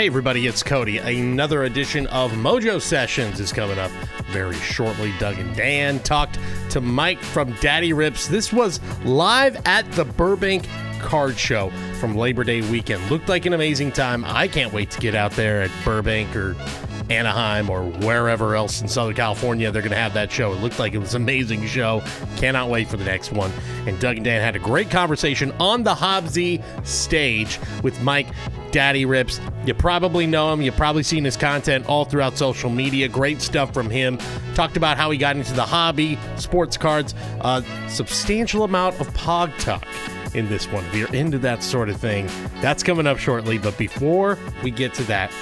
Hey, everybody, it's Cody. Another edition of Mojo Sessions is coming up very shortly. Doug and Dan talked to Mike from Daddy Rips. This was live at the Burbank Card Show from Labor Day weekend. Looked like an amazing time. I can't wait to get out there at Burbank or Anaheim or wherever else in Southern California they're going to have that show. It looked like it was an amazing show. Cannot wait for the next one. And Doug and Dan had a great conversation on the Hobbzi stage with Mike Daddy Rips. You probably know him. You've probably seen his content all throughout social media. Great stuff from him. Talked about how he got into the hobby, sports cards, a substantial amount of Pog Talk in this one. If you're into that sort of thing, that's coming up shortly. But before we get to that,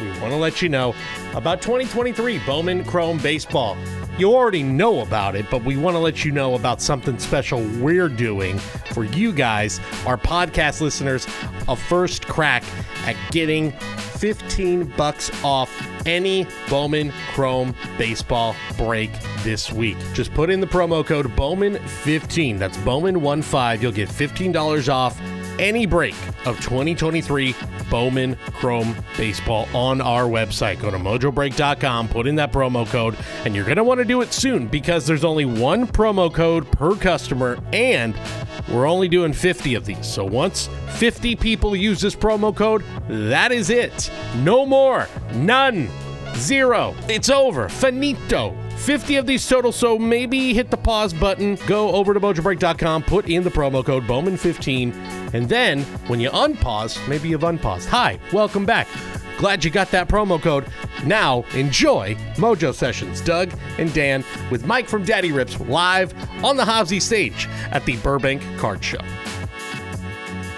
we want to let you know about 2023 Bowman Chrome Baseball. You already know about it, but we want to let you know about something special we're doing for you guys, our podcast listeners, a first crack at getting 15 bucks off any Bowman Chrome baseball break this week. Just put in the promo code Bowman15. That's Bowman15. You'll get $15 off any break of 2023 Bowman Chrome Baseball on our website. Go to mojobreak.com, put in that promo code, and you're going to want to do it soon because there's only one promo code per customer, and we're only doing 50 of these. So once 50 people use this promo code, that is it. No more. None. Zero. It's over. Finito. 50 of these total, so maybe hit the pause button, go over to mojobreak.com, put in the promo code Bowman15, and then when you unpause, maybe you've unpaused. Hi, welcome back. Glad you got that promo code. Now, enjoy Mojo Sessions. Doug and Dan with Mike from Daddy Rips live on the Hobbzi stage at the Burbank Card Show.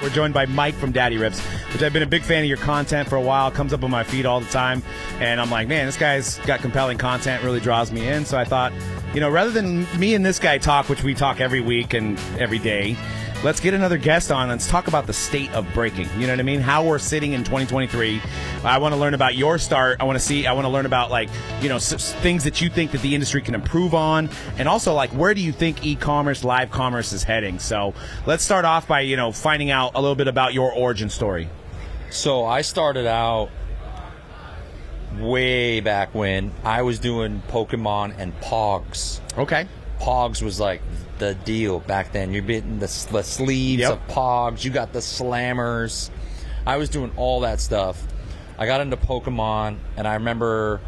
We're joined by Mike from Daddy Rips, which I've been a big fan of your content for a while. Comes up on my feed all the time, and I'm like, man, this guy's got compelling content. Really draws me in. So I thought, you know, rather than me and this guy talk, which we talk every week and every day, let's get another guest on. Let's talk about the state of breaking. You know what I mean? How we're sitting in 2023. I want to learn about your start. I want to see. I want to learn about like you know s- things that you think that the industry can improve on, and also like where do you think e-commerce, live commerce is heading. So let's start off by you know finding out a little bit about your origin story. So I started out way back when I was doing Pokemon and Pogs. Okay. Pogs was like the deal back then. You're getting the, the sleeves Yep. of Pogs. You got the slammers. I was doing all that stuff. I got into Pokemon, and I remember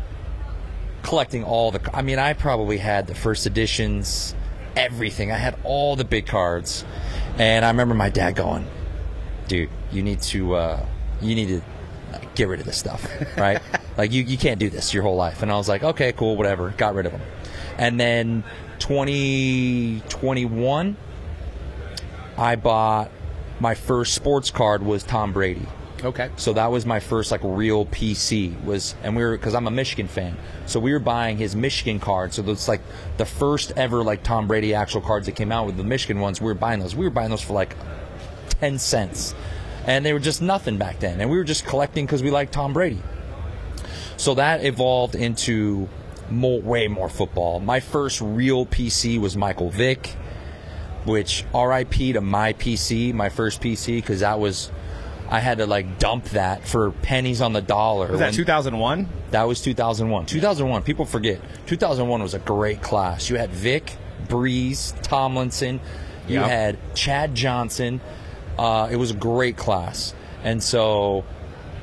collecting all the. I mean, I probably had the first editions, everything. I had all the big cards, and I remember my dad going, "Dude, you need to, uh, you need to get rid of this stuff, right? like you, you can't do this your whole life." And I was like, "Okay, cool, whatever." Got rid of them, and then 2021, I bought my first sports card was Tom Brady. Okay. So that was my first like real PC was, and we were because I'm a Michigan fan, so we were buying his Michigan card. So it's like the first ever like Tom Brady actual cards that came out with the Michigan ones. We were buying those. We were buying those for like ten cents, and they were just nothing back then. And we were just collecting because we liked Tom Brady. So that evolved into more, way more football. My first real PC was Michael Vick, which RIP to my PC, my first PC, because that was. I had to like dump that for pennies on the dollar. Was that 2001? that was 2001. 2001, people forget. 2001 was a great class. You had Vick, Brees, Tomlinson. You Yep. had Chad Johnson. Uh, it was a great class. And so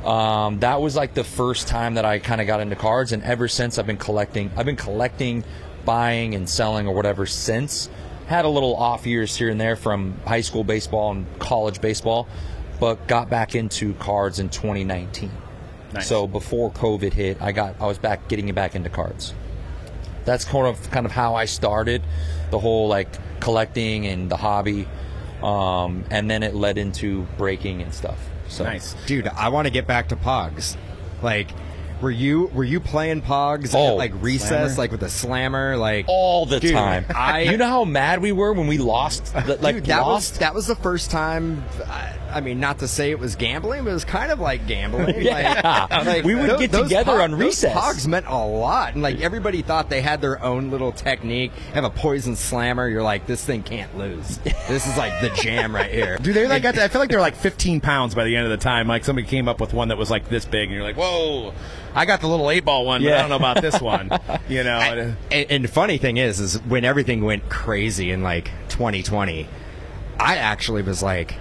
um, that was like the first time that I kind of got into cards. And ever since, I've been collecting. I've been collecting, buying, and selling or whatever since. Had a little off years here and there from high school baseball and college baseball, but got back into cards in 2019. Nice. So before COVID hit, I got I was back getting back into cards. That's kind of kind of how I started the whole like collecting and the hobby, um, and then it led into breaking and stuff. So Nice. Dude, I want to get back to Pogs. Like, were you were you playing Pogs Oh, at like recess, Slammer? like with a slammer? Like, all the Dude, time. I- you know how mad we were when we lost, the, like dude, that lost. was that was the first time. I, I mean, not to say it was gambling, but it was kind of like gambling. Yeah. Like, We would tho- get those together pog- on those recess. Pogs meant a lot, and like everybody thought they had their own little technique. Have a poison slammer. You're like, this thing can't lose. This is like the jam right here. Dude, they like got to, I feel like they're like 15 pounds by the end of the time. Like somebody came up with one that was like this big, and you're like, whoa, I got the little eight ball one, but I don't know about this one. You know, and, and the funny thing is, is when everything went crazy in like 2020, I actually was like,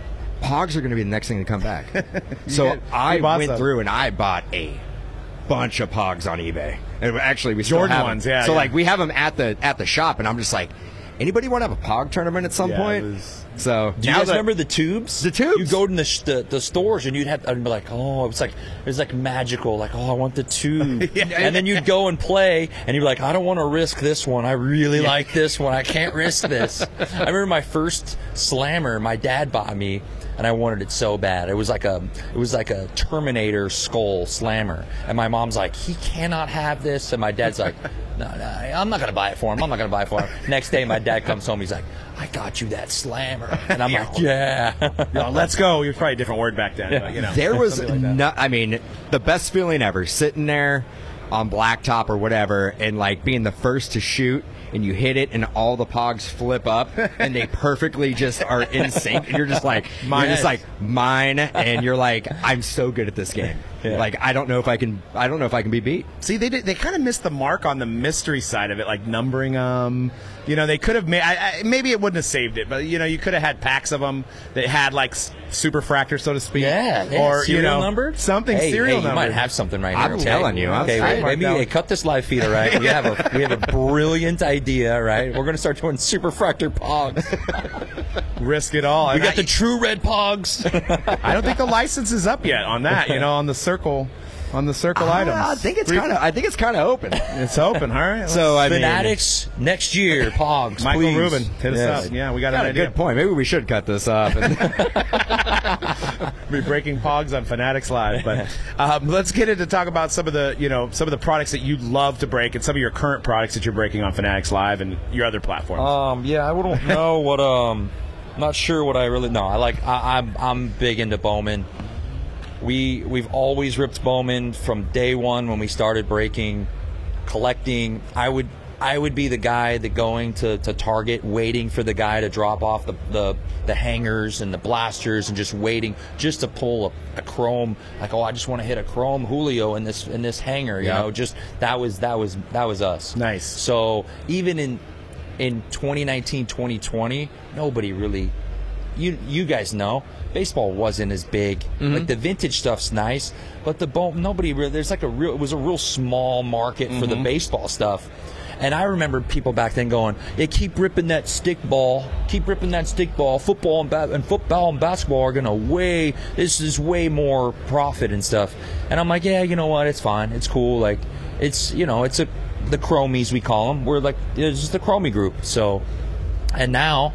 Pogs are going to be the next thing to come back. so did. I went some. through and I bought a bunch of Pogs on eBay. And actually, we still Jordan have 'em. ones, yeah, So yeah. like we have them at the at the shop, and I'm just like, anybody want to have a Pog tournament at some Yeah, point? was- so Do you guys that- remember the tubes? The tubes. You go to the, sh- the the stores and you'd have I'd be like, oh, it's like it was like magical. Like, oh, I want the tube. And then you'd go and play, and you'd be like, I don't want to risk this one. I really like this one. I can't risk this. I remember my first slammer. My dad bought me, and I wanted it so bad. It was like a it was like a Terminator skull slammer, and my mom's like, he cannot have this, and my dad's like. No, no, I'm not gonna buy it for him. I'm not gonna buy it for him. Next day, my dad comes home. He's like, "I got you that slammer," and I'm like, "Yeah." let's go. You're probably a different word back then, but you know. There was like no, I mean, the best feeling ever sitting there on blacktop or whatever and like being the first to shoot and you hit it and all the pogs flip up and they perfectly just are in sync and you're just like mine Yes. is like mine and you're like I'm so good at this game. Like I don't know if I can I don't know if I can be beat. See, they did, they kind of missed the mark on the mystery side of it, like numbering them. You know, they could have made. I, I, maybe it wouldn't have saved it, but you know, you could have had packs of them that had like s- super fractors, so to speak. Yeah, yeah. or serial you know, numbered something hey, serial hey, You numbered. might have something right I'm here. okay? telling you, I'm- Okay, I wait, marked maybe down. hey, cut this live feed. All right, we have a we have a brilliant idea. Right, we're gonna start doing super fractor pogs. risk it all. We And got I, the true red pogs. I don't think the license is up yet on that. You know, on the circle, on the circle items. I think it's kind of I think it's kind of open. It's open. All right. So I mean, Fanatics next year. Pogs. Michael please. Rubin, hit us Yes. up. Yeah, we got, got an a idea. good point. Maybe we should cut this off. And be breaking pogs on Fanatics Live. But um, let's get into talk about some of the you know some of the products that you love to break and some of your current products that you're breaking on Fanatics Live and your other platforms. Um, yeah, I don't know what. Um, not sure what I really know. I like. I, I'm I'm big into Bowman. We we've always ripped Bowman from day one when we started breaking, collecting. I would I would be the guy that going to, to Target, waiting for the guy to drop off the, the the hangers and the blasters, and just waiting just to pull a, a chrome. Like, oh, I just want to hit a chrome Julio in this in this hanger. You Yeah. know, just that was that was that was us. Nice. So even in in 2019, 2020, nobody really. You you guys know baseball wasn't as big. Mm-hmm. Like the vintage stuff's nice, but the bone nobody really. There's like a real. It was a real small market for the mm-hmm. baseball stuff. And I remember people back then going, "They keep ripping that stick ball, keep ripping that stick ball. Football and, ba- and football and basketball are gonna way. This is way more profit and stuff." And I'm like, "Yeah, you know what? It's fine. It's cool. Like, it's you know, it's a the chromies we call them. We're like it's just the chromie group. So, and now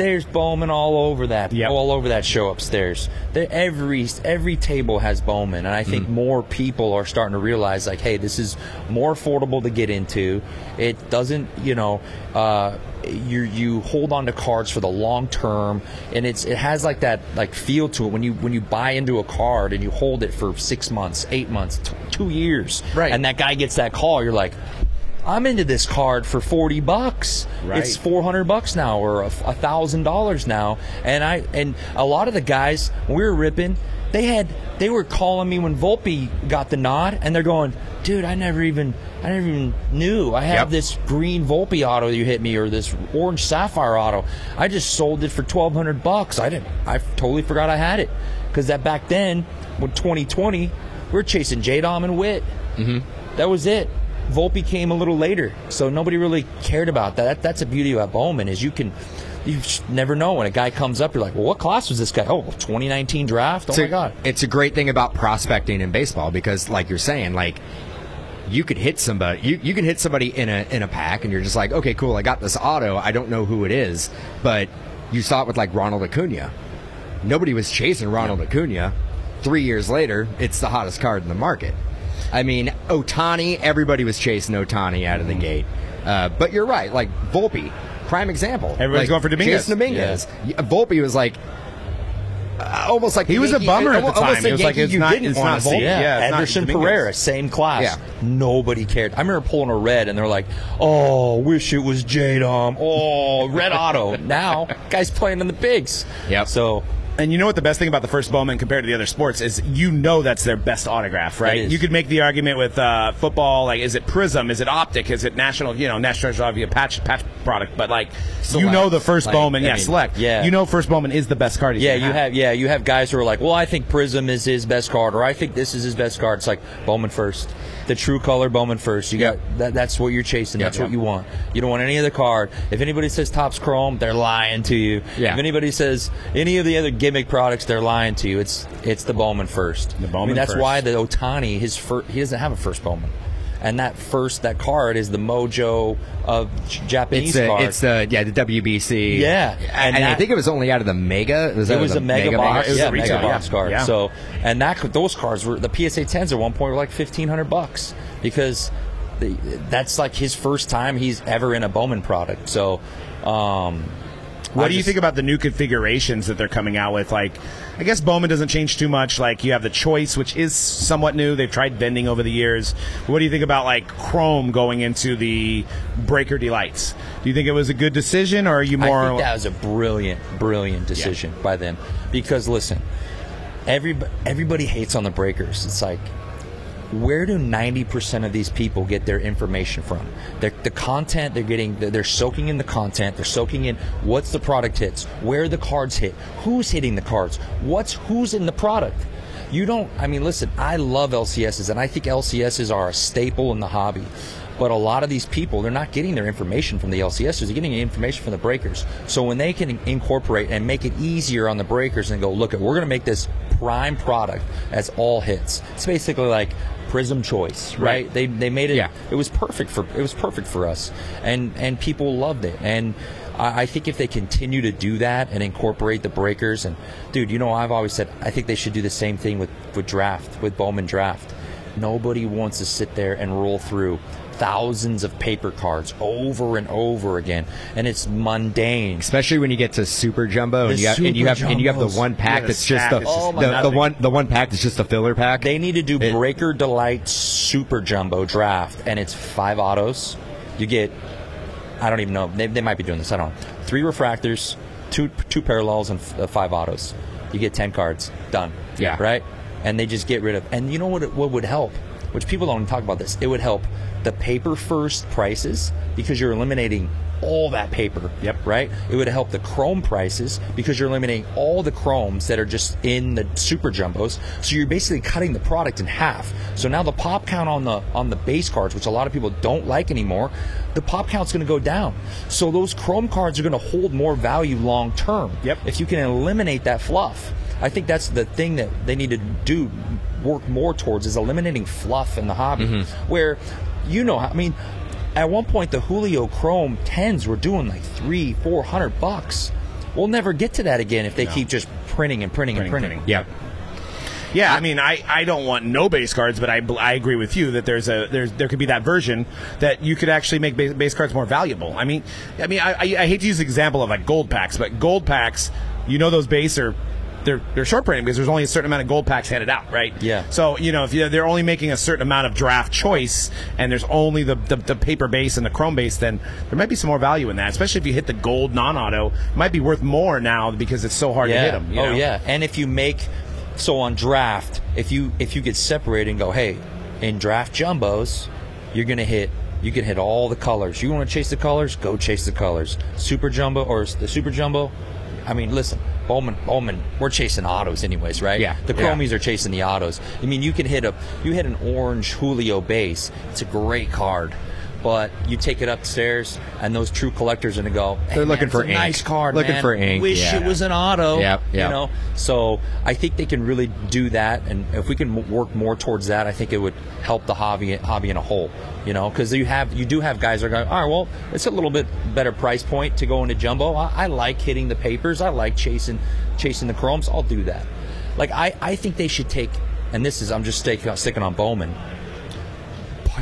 there's Bowman all over that, Yep. all over that show upstairs. Every every table has Bowman, and I think more people are starting to realize, like, hey, this is more affordable to get into. It doesn't, you know, uh, you you hold on to cards for the long term, and it's it has like that like feel to it when you when you buy into a card and you hold it for six months, eight months, t- two years, Right. And that guy gets that call, you're like. I'm into this card for 40 bucks. Right. It's 400 bucks now or a thousand dollars now. And I and a lot of the guys when we were ripping, they had they were calling me when Volpe got the nod, and they're going, "Dude, I never even I never even knew I have Yep. this green Volpe auto you hit me or this orange Sapphire auto. I just sold it for 1,200 bucks. I didn't. I totally forgot I had it because that back then, when 2020, we were chasing J Dom and Witt. Mm-hmm. That was it. Volpe came a little later, so nobody really cared about that. that that's the beauty about Bowman is you can. You never know when a guy comes up. You're like, well, what class was this guy? Oh, 2019 draft. Oh it's my a, god. It's a great thing about prospecting in baseball because, like you're saying, like you could hit somebody. You, you can hit somebody in a in a pack, and you're just like, okay, cool. I got this auto. I don't know who it is, but you saw it with like Ronald Acuna. Nobody was chasing Ronald Acuna. Three years later, it's the hottest card in the market. I mean, Ohtani. Everybody was chasing Ohtani out of the gate. Uh, but you're right. Like Volpe, prime example. Everybody's Like, going for Dominguez. Jasson Dominguez. Volpe was like, uh, almost like He the was a bummer at the almost time. It was like, Yankee it's you not- didn't it's wanna not. Volpe. Yeah, Yeah, it's Anderson Dominguez. Pereira, same class. Yeah. Nobody cared. I remember pulling a red, and they're like, "Oh, wish it was J Dom. Oh, red auto." now, guys playing in the bigs. Yeah. So And you know what the best thing about the first Bowman compared to the other sports is you know that's their best autograph, right? You could make the argument with uh, football, like is it Prism, is it Optic, is it National, you know, National Treasure obviously a patch patch product, but like you know the first Like, Bowman, I yeah, mean, select, yeah. you know first Bowman is the best card. he's yeah, you have yeah you have guys who are like, "Well, I think Prism is his best card, or I think this is his best card." It's like Bowman first, the true color Bowman first. You got that. That's what you're chasing. That's Yeah. what you want. You don't want any other card. If anybody says Topps Chrome, they're lying to you. Yeah. If anybody says any of the other gimmick products, they're lying to you. It's it's the Bowman first. The I Bowman mean, that's first. why the Ohtani his fir- he doesn't have a first Bowman. And that first that card is the Mojo of Japanese It's the, card. it's the yeah the WBC. Yeah, and, and I think it was only out of the mega. Was it was a mega, box, It was yeah, a mega yeah. box card. Yeah. So, and that those cards were the PSA 10s at one point were like fifteen hundred bucks because that's like his first time he's ever in a Bowman product. So, um, What I do you think about the new configurations that they're coming out with? Like, I guess Bowman doesn't change too much. Like, you have the choice, which is somewhat new. They've tried bending over the years. What do you think about like Chrome going into the Breaker Delights? Do you think it was a good decision, or are you more? I think that was a brilliant, brilliant decision by them. Because listen, everybody everybody hates on the breakers. It's like where do 90% of these people get their information from? They're, the content they're getting, they're, they're soaking in the content, they're soaking in what's the product hits, where the cards hit, who's hitting the cards, what's who's in the product. You don't, I mean, listen, I love LCSs and I think LCSs are a staple in the hobby. But a lot of these people, they're not getting their information from the LCSs. They're getting information from the breakers. So when they can incorporate and make it easier on the breakers and go, look, at we're going to make this prime product as all hits. It's basically like Prism Choice, right? Right. They they made it. Yeah. It was perfect for it was perfect for us, and and people loved it. And I, I think if they continue to do that and incorporate the breakers, and dude, you know, I've always said I think they should do the same thing with with draft with Bowman draft. Nobody wants to sit there and roll through thousands of paper cards over and over again, and it's mundane. Especially when you get to super jumbo The and you have and you have, super and you have the one pack Yeah, that's just the is just Oh the, the one the one pack that's just a filler pack. They need to do It- Breaker Delight Super Jumbo Draft, and it's five autos. You get, I don't even know. They, they might be doing this. I don't know. Three refractors, two two parallels, and f- uh, five autos. You get ten cards. Done. Yeah. Right. And they just get rid of. And you know what? What would help? Which people don't talk about this. It would help the paper first prices because you're eliminating all that paper. Yep. Right. It would help the chrome prices because you're eliminating all the chromes that are just in the super jumbos. So you're basically cutting the product in half. So now the pop count on the on the base cards, which a lot of people don't like anymore, the pop count's going to go down. So those chrome cards are going to hold more value long term. Yep. If you can eliminate that fluff, I think that's the thing that they need to do work more towards is eliminating fluff in the hobby. Mm-hmm. Where you know, I mean, at one point the Julio Chrome tens were doing like three, four hundred bucks. We'll never get to that again if they keep just printing and printing, and Printing, printing. Yep. Yeah, I mean, I, I don't want no base cards, but I, I agree with you that there's a there's there could be that version that you could actually make base, base cards more valuable. I mean, I mean, I, I, I hate to use the example of like gold packs, but gold packs, you know, those base are they're they're short printing because there's only a certain amount of gold packs handed out, right? Yeah. So you know, if you, they're only making a certain amount of draft choice, and there's only the, the the paper base and the chrome base, then there might be some more value in that. Especially if you hit the gold non-auto, it might be worth more now because it's so hard to hit them. oh yeah. And if you make so on draft, if you if you get separated and go, hey, in draft jumbos, you're gonna hit you can hit all the colors. You want to chase the colors? Go chase the colors. Super jumbo or the super jumbo. I mean, listen, Bowman, Bowman, we're chasing autos anyways, right? Yeah. The Yeah. chromies are chasing the autos. I mean, you can hit a you hit an orange Julio base. It's a great card. But you take it upstairs, and those true collectors are gonna go. "Hey, They're man, looking it's for a nice ink. card. Looking man. for ink, Wish yeah. it was an auto. Yep, yep. You know, so I think they can really do that, and if we can work more towards that, I think it would help the hobby hobby in a whole. You know, because you have you do have guys that are going, all right, well, it's a little bit better price point to go into jumbo. I, I like hitting the papers. I like chasing chasing the chromes. I'll do that. Like I, I think they should take, and this is I'm just sticking on Bowman.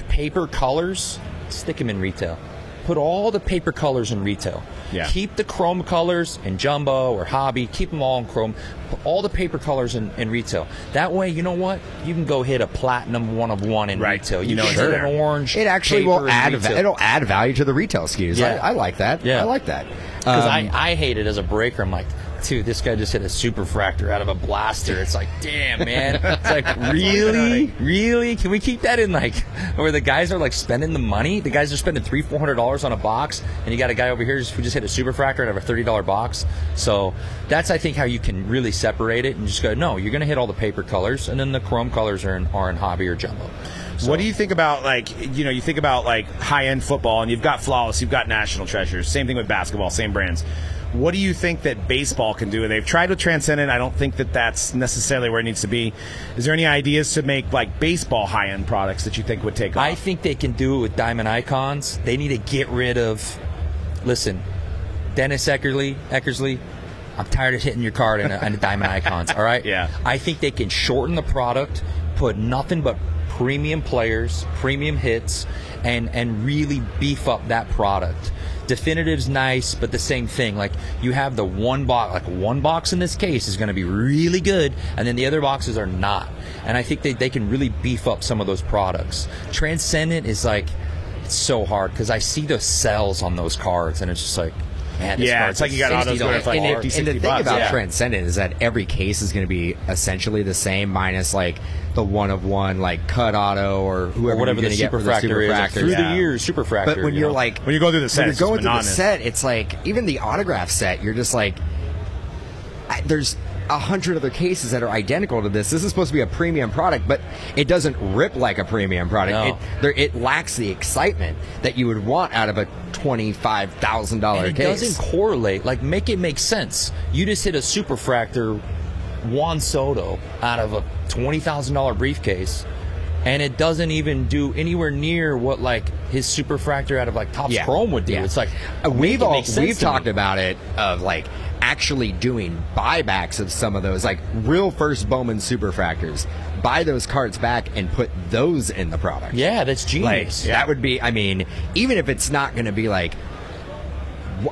Paper colors, stick them in retail. put all the paper colors in retail. Yeah. Keep the chrome colors in jumbo or hobby. Keep them all in chrome. Put all the paper colors in, in retail. That way, you know what? You can go hit a platinum one of one in Right. retail. You You know can it's hit an orange. It actually paper will add. Va- it'll add value to the retail SKUs. Yeah. I, I like that. Yeah. I like that. Because Um, I, I hate it as a breaker. I'm like, dude, this guy just hit a super fractor out of a blaster. It's like, damn, man. It's like, really? Really? Can we keep that in like where the guys are like spending the money? The guys are spending three, four hundred dollars on a box, and you got a guy over here who just hit a super fractor out of a thirty dollar box. So that's I think how you can really separate it and just go, no, you're gonna hit all the paper colors, and then the chrome colors are in are in hobby or jumbo. What do you think about like you know you think about like high end football and you've got flawless, you've got national treasures. Same thing with basketball, same brands. What do you think that baseball can do? And they've tried with Transcendent. I don't think that that's necessarily where it needs to be. Is there any ideas to make like baseball high end products that you think would take off? I think they can do it with Diamond Icons. They need to get rid of. Listen, Dennis Eckersley, Eckersley, I'm tired of hitting your card and, a, in Diamond Icons. All right. Yeah. I think they can shorten the product, put nothing but premium players, premium hits, and and really beef up that product. Definitive's nice, but the same thing. Like you have the one box, like one box in this case is going to be really good, and then the other boxes are not. And I think they, they can really beef up some of those products. Transcendent is like it's so hard because I see the cells on those cards, and it's just like, man, Yeah, it's like you got $60 autos going for like card. 50, and the thing bucks, about yeah. Transcendent is that every case is going to be essentially the same, minus like the one of one, like cut auto or whoever or whatever you're the get super for the fractor is. Like, through Yeah. the years, super fractor. But when you you're know? like When you go through the when set, you're it's going through the set, it's like even the autograph set, you're just like, I, there's a hundred other cases that are identical to this. This is supposed to be a premium product, but it doesn't rip like a premium product. No. It, there, it lacks the excitement that you would want out of a twenty-five thousand dollar case. it doesn't correlate. Like, make it make sense. You just hit a superfractor, Juan Soto out of a twenty thousand dollar briefcase, and it doesn't even do anywhere near what like his superfractor out of like Topps Chrome would do. yeah. It's like Uh, we've all we've to me. talked about it of like actually doing buybacks of some of those like real first Bowman superfractors. Buy those cards back and put those in the product. Yeah, that's genius. Like, That would be. I mean, even if it's not going to be like.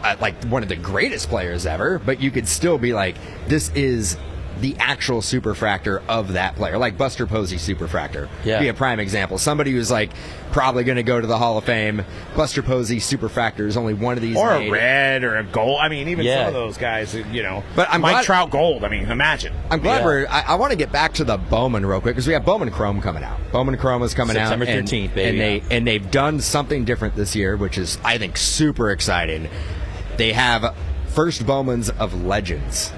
uh, Like one of the greatest players ever, but you could still be like, this is the actual superfractor of that player, like Buster Posey superfractor. Yeah. be a prime example. Somebody who's like probably going to go to the Hall of Fame. Buster Posey superfractor is only one of these, or a red or a gold. I mean, even Yeah. some of those guys, you know. But I'm Mike glad- Trout gold. I mean, imagine. I'm glad Yeah. we're. I, I want to get back to the Bowman real quick because we have Bowman Chrome coming out. Bowman Chrome is coming September out, and- 13th, baby. and they and they've done something different this year, which is I think super exciting. They have first Bowmans of legends.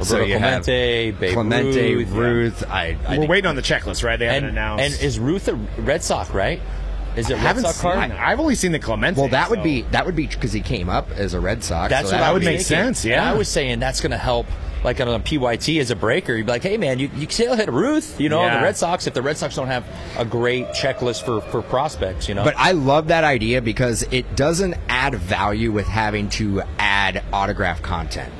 Roberto you have Clemente, Babe Clemente, Ruth, Ruth. I, I We're think- waiting on the checklist, right? They haven't and, announced. and is Ruth a Red Sox, right? Is it Red haven't Sox card? I've only seen the Clemente. Well, that would be that would be because he came up as a Red Sox. That's so what I would make sense, yeah. And I was saying that's going to help. Like on a PYT as a breaker, you'd be like, "Hey man, you, you can still hit Ruth, you know, Yeah. the Red Sox. If the Red Sox don't have a great checklist for, for prospects, you know, But I love that idea because it doesn't add value with having to add autograph content.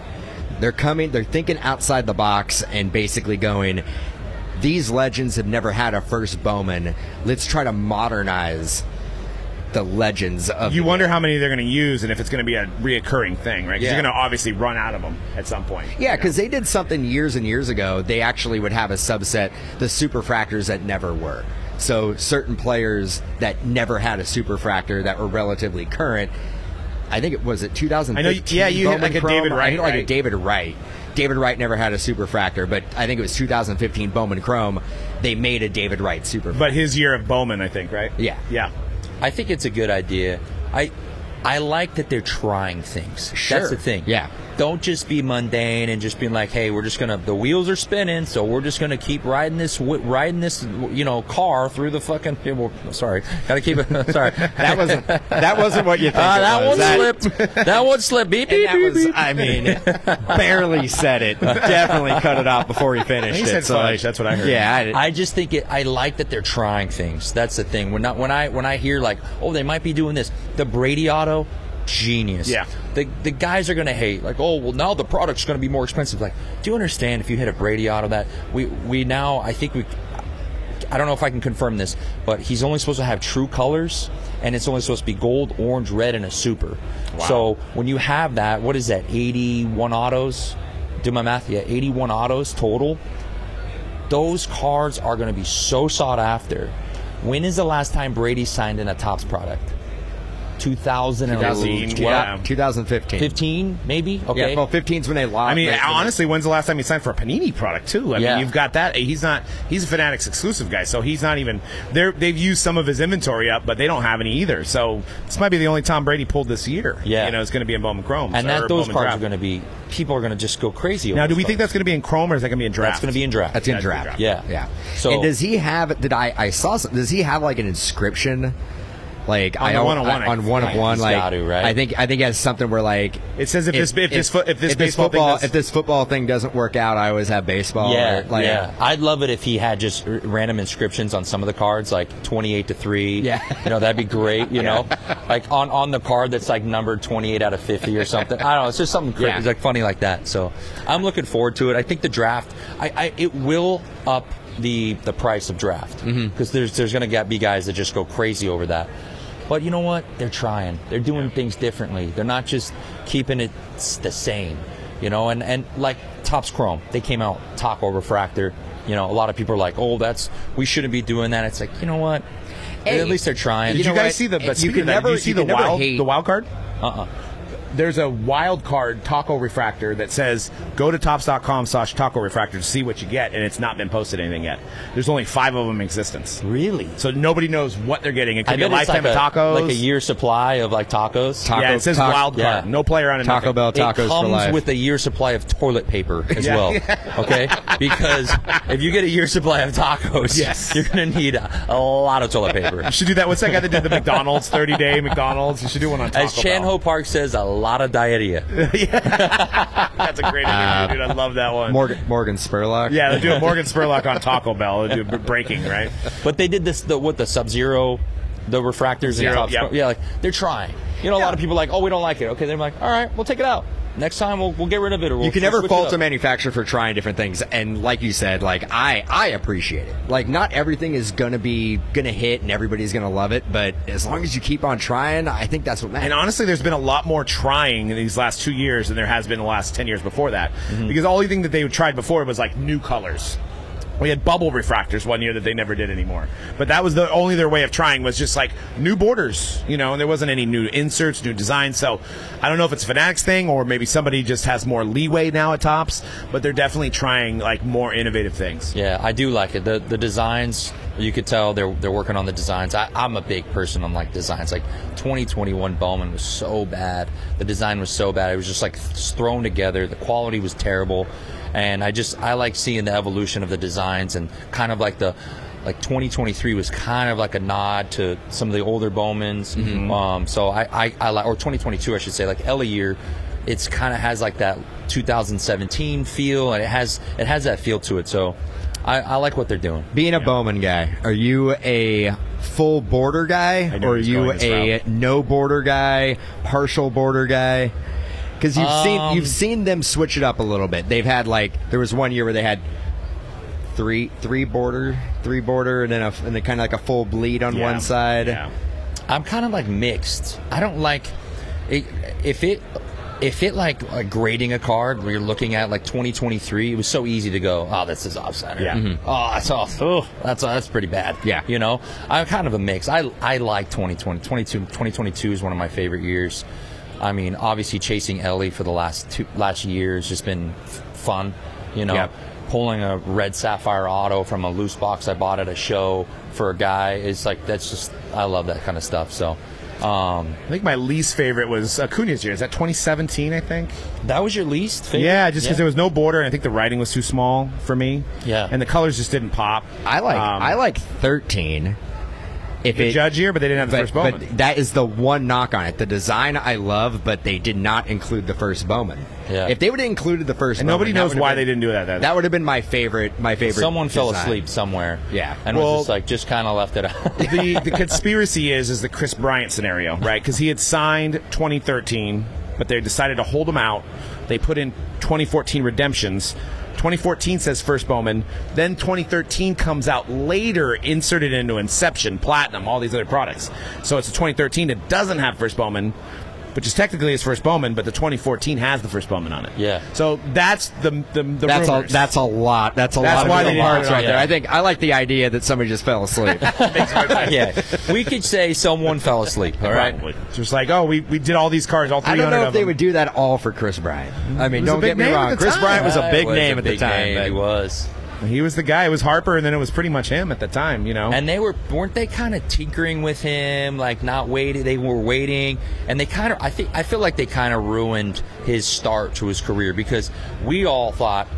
They're coming, they're thinking outside the box and basically going, these legends have never had a first Bowman. Let's try to modernize the legends of You wonder how many they're going to use and if it's going to be a reoccurring thing, right? Because Yeah. you're going to obviously run out of them at some point. Yeah, because they did something years and years ago. They actually would have a subset, the superfractors that never were. So certain players that never had a superfractor that were relatively current. I think it was it 2015. I know you- yeah, you hit Bowman like a Chrome? David I Wright, hit like a? David Wright. David Wright never had a superfractor, but I think it was 2015 Bowman Chrome. They made a David Wright superfractor. But his year of Bowman, I think, right? Yeah. Yeah. I think it's a good idea. I I like that they're trying things. Sure. That's the thing. Yeah. Don't just be mundane and just being like, "Hey, we're just gonna the wheels are spinning, so we're just gonna keep riding this riding this you know car through the fucking." yeah, Well, sorry, gotta keep it. sorry, that wasn't that wasn't what you think. Ah, it that was. one That- slipped. that one slipped. Beep beep beep. was, beep. I mean, barely said it. Definitely cut it off before he finished He it. so fudge, that's what I heard. Yeah, I, I just think it. I like that they're trying things. That's the thing. When not when I when I hear like, oh, they might be doing this. The Brady Auto, genius. Yeah. The the guys are gonna hate like, oh, well now the product's gonna be more expensive. Like, do you understand if you hit a Brady Auto that we we now I think we. I don't know if I can confirm this, but he's only supposed to have true colors, and it's only supposed to be gold, orange, red, and a super. Wow. So when you have that, what is that? 81 autos. Do my math? Yeah, 81 autos total. Those cards are going to be so sought after. When is the last time Brady signed in a Topps product? 2015, 2000, yeah. 2015. maybe. Okay. Yeah, well, 15 is when they lost. I mean, they- honestly, when's the last time he signed for a Panini product too? I Yeah. mean, you've got that. He's not. He's a Fanatics exclusive guy, so he's not even. They're, they've used some of his inventory up, but they don't have any either. So this might be the only Tom Brady pulled this year. Yeah. you know, it's going to be in Bowman Chrome. and that those Bowman cards Draft. are going to be. People are going to just go crazy. Now, do we those think that's going to be in Chrome or is that going to be in draft? that's going to be in draft? That's in That's in draft. draft. Yeah. Yeah. So- and does he have? Did I? I saw. Some, does he have like an inscription? Like On I the don't- one-on-one, I- I on one of one, like got to, right? I think I think it has something where like It says if this- if this fo- if this baseball thing football does- if this football thing doesn't work out, I always have baseball. Yeah, or, like, yeah. I'd love it if he had just r- random inscriptions on some of the cards, like twenty-eight to three. Yeah. you know that'd be great. You know, like on on the card that's like numbered twenty-eight out of fifty or something. I don't know. It's just something cra- Yeah. it's like funny like that. So I'm looking forward to it. I think the draft, I, I it will up the the price of draft because Mm-hmm. there's there's going to be guys that just go crazy over that. But you know what? They're trying. They're doing things differently. They're not just keeping it the same. You know, and, and like Topps Chrome, they came out Taco Refractor. You know, a lot of people are like, "Oh, that's we shouldn't be doing that." It's like, you know what? Hey, At least they're trying. Did you, know guys what? see the? You But speaking can that, never- you see you the can never wild hate- the wild card? Uh-uh. There's a wild card taco refractor that says go to topps.com slash taco refractor to see what you get, and it's not been posted anything yet. There's only five of them in existence. Really? So nobody knows what they're getting. It could I be a bet it's lifetime like a, of tacos. like a year supply of like tacos. Ta- yeah, it says Taco- wild card. yeah. No player on it. Taco nothing. Bell it tacos comes for life. with a year supply of toilet paper as Yeah. well. Okay, because if you get a year supply of tacos, Yes. you're gonna need a, a lot of toilet paper. You should do that. What's that guy that did the McDonald's 30 day McDonald's? You should do one on Taco As Chan Bell. Ho Park says, a lot of diarrhea. That's a great interview, uh, dude. I love that one. Morgan Morgan Spurlock. Yeah, they do a Morgan Spurlock on Taco Bell. They do b- breaking, right? But they did this the what the Sub Zero, the refractors Zero, and top yep. yeah, like they're trying. You know, a lot of people are like, oh, we don't like it. Okay, they're like, all right, we'll take it out. Next time we'll, we'll get rid of it. Or we'll, You can we'll never switch fault a manufacturer for trying different things, and like you said, like I, I appreciate it. Like not everything is gonna be gonna hit, and everybody's gonna love it. But as long as you keep on trying, I think that's what matters. And honestly, there's been a lot more trying in these last two years than there has been in the last 10 years before that. Mm-hmm. Because all the thing that they tried before was like new colors. We had bubble refractors one year that they never did anymore. But that was the only their way of trying was just like new borders, you know, and there wasn't any new inserts, new designs. So I don't know if it's Fanatics thing or maybe somebody just has more leeway now at Topps, but they're definitely trying like more innovative things. Yeah, I do like it. The the designs you could tell they're they're working on the designs. I, I'm a big person on like designs. Like 2021 Bowman was so bad. The design was so bad. It was just like th- thrown together. The quality was terrible, and I just I like seeing the evolution of the designs and kind of like the like 2023 was kind of like a nod to some of the older Bowmans. Um, so I, I, I like or 2022 I should say like Elly year. It's kind of has like that 2017 feel, and it has it has that feel to it. So I, I like what they're doing. Being a Bowman guy, are you a full border guy, or are you a route. no border guy, partial border guy? Because you've seen Um, you've seen them switch it up a little bit. They've had like there was one year where they had three three border, three border, and then a, and then kind of like a full bleed on Yeah. one side. Yeah. I'm kind of like mixed. I don't like it, if it if it like, like grading a card where you're looking at like 2023. It was so easy to go. Oh, this is off center. Yeah. Mhm. Oh, that's off. Oh, that's that's pretty bad. Yeah. You know, I'm kind of a mix. I I like 2020. 22, 2022 is one of my favorite years. I mean, obviously chasing Elly for the last two last year has just been f- fun. You know. Yep. Pulling a red sapphire auto from a loose box I bought at a show for a guy is like that's just I love that kind of stuff. So um, I think my least favorite was Acuna's year. Is that 2017, I think? that was your least favorite. Yeah, just because there was no border, and I think the writing was too small for me. Yeah. and the colors just didn't pop. I like Um, I like thirteen. If the it, judge here, but they didn't have the but, first Bowman. but that is the one knock on it. The design I love, but they did not include the first Bowman. Yeah. If they would have included the first, and nobody Bowman, that knows why been- they didn't do that. Then. That would have been my favorite. My favorite. Someone fell asleep somewhere. Yeah. and Well- was just like just kind of left it out. the the conspiracy is is the Kris Bryant scenario, right? Because he had signed 2013, but they decided to hold him out. They put in 2014 redemptions. 2014 says first Bowman. Then 2013 comes out later, inserted into Inception, Platinum, all these other products. So it's a 2013 that doesn't have first Bowman, which is technically his first Bowman, but the 2014 has the first Bowman on it. Yeah. So that's the the, the That's a rumors. that's a lot. That's a That's lot why of they parts right on there. I think I like the idea that somebody just fell asleep. yeah, we could say someone fell asleep. All right. Probably. Just like, oh, we, we did all these cars, all 300 I don't know if they would do that all for Kris Bryant. I mean, don't get me wrong. Kris. Bryant was a big was name a at the time. name. He was. He was the guy. It was Harper, and then it was pretty much him at the time, you know. And they were weren't they kind of tinkering with him, like not waiting. They were waiting, and they kind of. I think I feel like they kind of ruined his start to his career because we all thought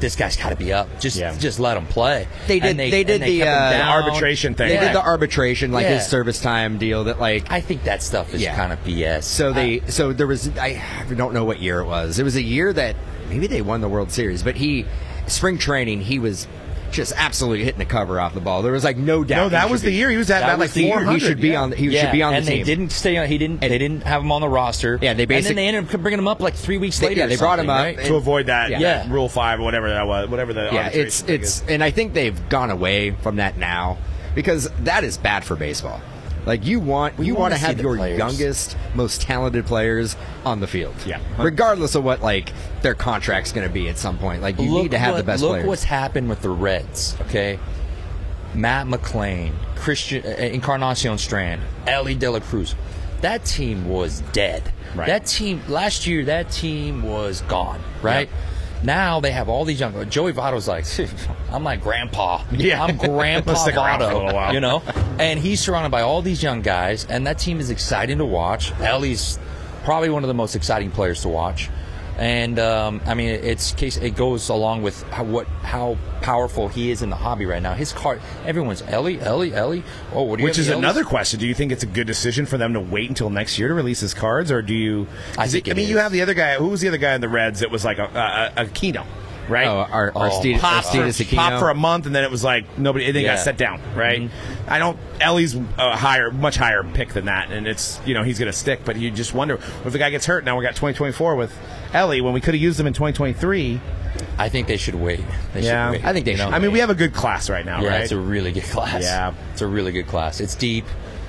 this guy's got to be up. Just Yeah. just let him play. They did- And they did they the, uh, down. arbitration thing. They Yeah. did the arbitration, like Yeah. his service time deal. That like I think that stuff is Yeah. kind of BS. So they, so there was, I don't know what year it was. It was a year that maybe they won the World Series, but he, spring training, he was just absolutely hitting the cover off the ball. There was like no doubt. no, that should was the year he was at That about was like the 400. He should be yeah. on. He yeah, should be on and the team. they didn't stay on. He didn't. And- they didn't have him on the roster. Yeah, they and then they ended up bringing him up like three weeks They- later. yeah, they brought him something, up right? and- to avoid that Yeah. Yeah. Rule Five or whatever that was, whatever the Yeah, it's it's, is. and I think they've gone away from that now because that is bad for baseball. Like you want We you want to have your players. youngest, most talented players on the field. Yeah. regardless of what like their contract's going to be at some point. Like you look need to have what, the best look players. what's happened with the Reds. Okay, Matt McLain, Christian uh, Encarnacion Strand, Elly De La Cruz. That team was dead. Right. That team last year. That team was gone. Right. Now they have all these young. Joey Votto's like, I'm like grandpa. Yeah. I'm grandpa Let's stick around for a little Votto. You know, and he's surrounded by all these young guys, and that team is exciting to watch. Elly's probably one of the most exciting players to watch. And um, I mean, it's case it goes along with how, what how powerful he is in the hobby right now. His card, everyone's Elly, Elly, Elly. Oh, what do you Which is Ellies? another question. Do you think it's a good decision for them to wait until next year to release his cards, or do you? I think it, I mean, you have the other guy. Who was the other guy in the Reds that was like a a, a Keno, right? Oh, our, our Oh, pop, for, pop for a month, and then it was like nobody. It Yeah. got set down, right? I don't. Elly's a higher, much higher pick than that, and it's you know he's going to stick. But you just wonder if the guy gets hurt. Now we got 2024 with Elly when we could have used him in 2023. I think they should wait. They Yeah. should wait. I think they You should. know? I mean, we have a good class right now, Yeah, right? it's a really good class. Yeah. it's a really good class. It's deep.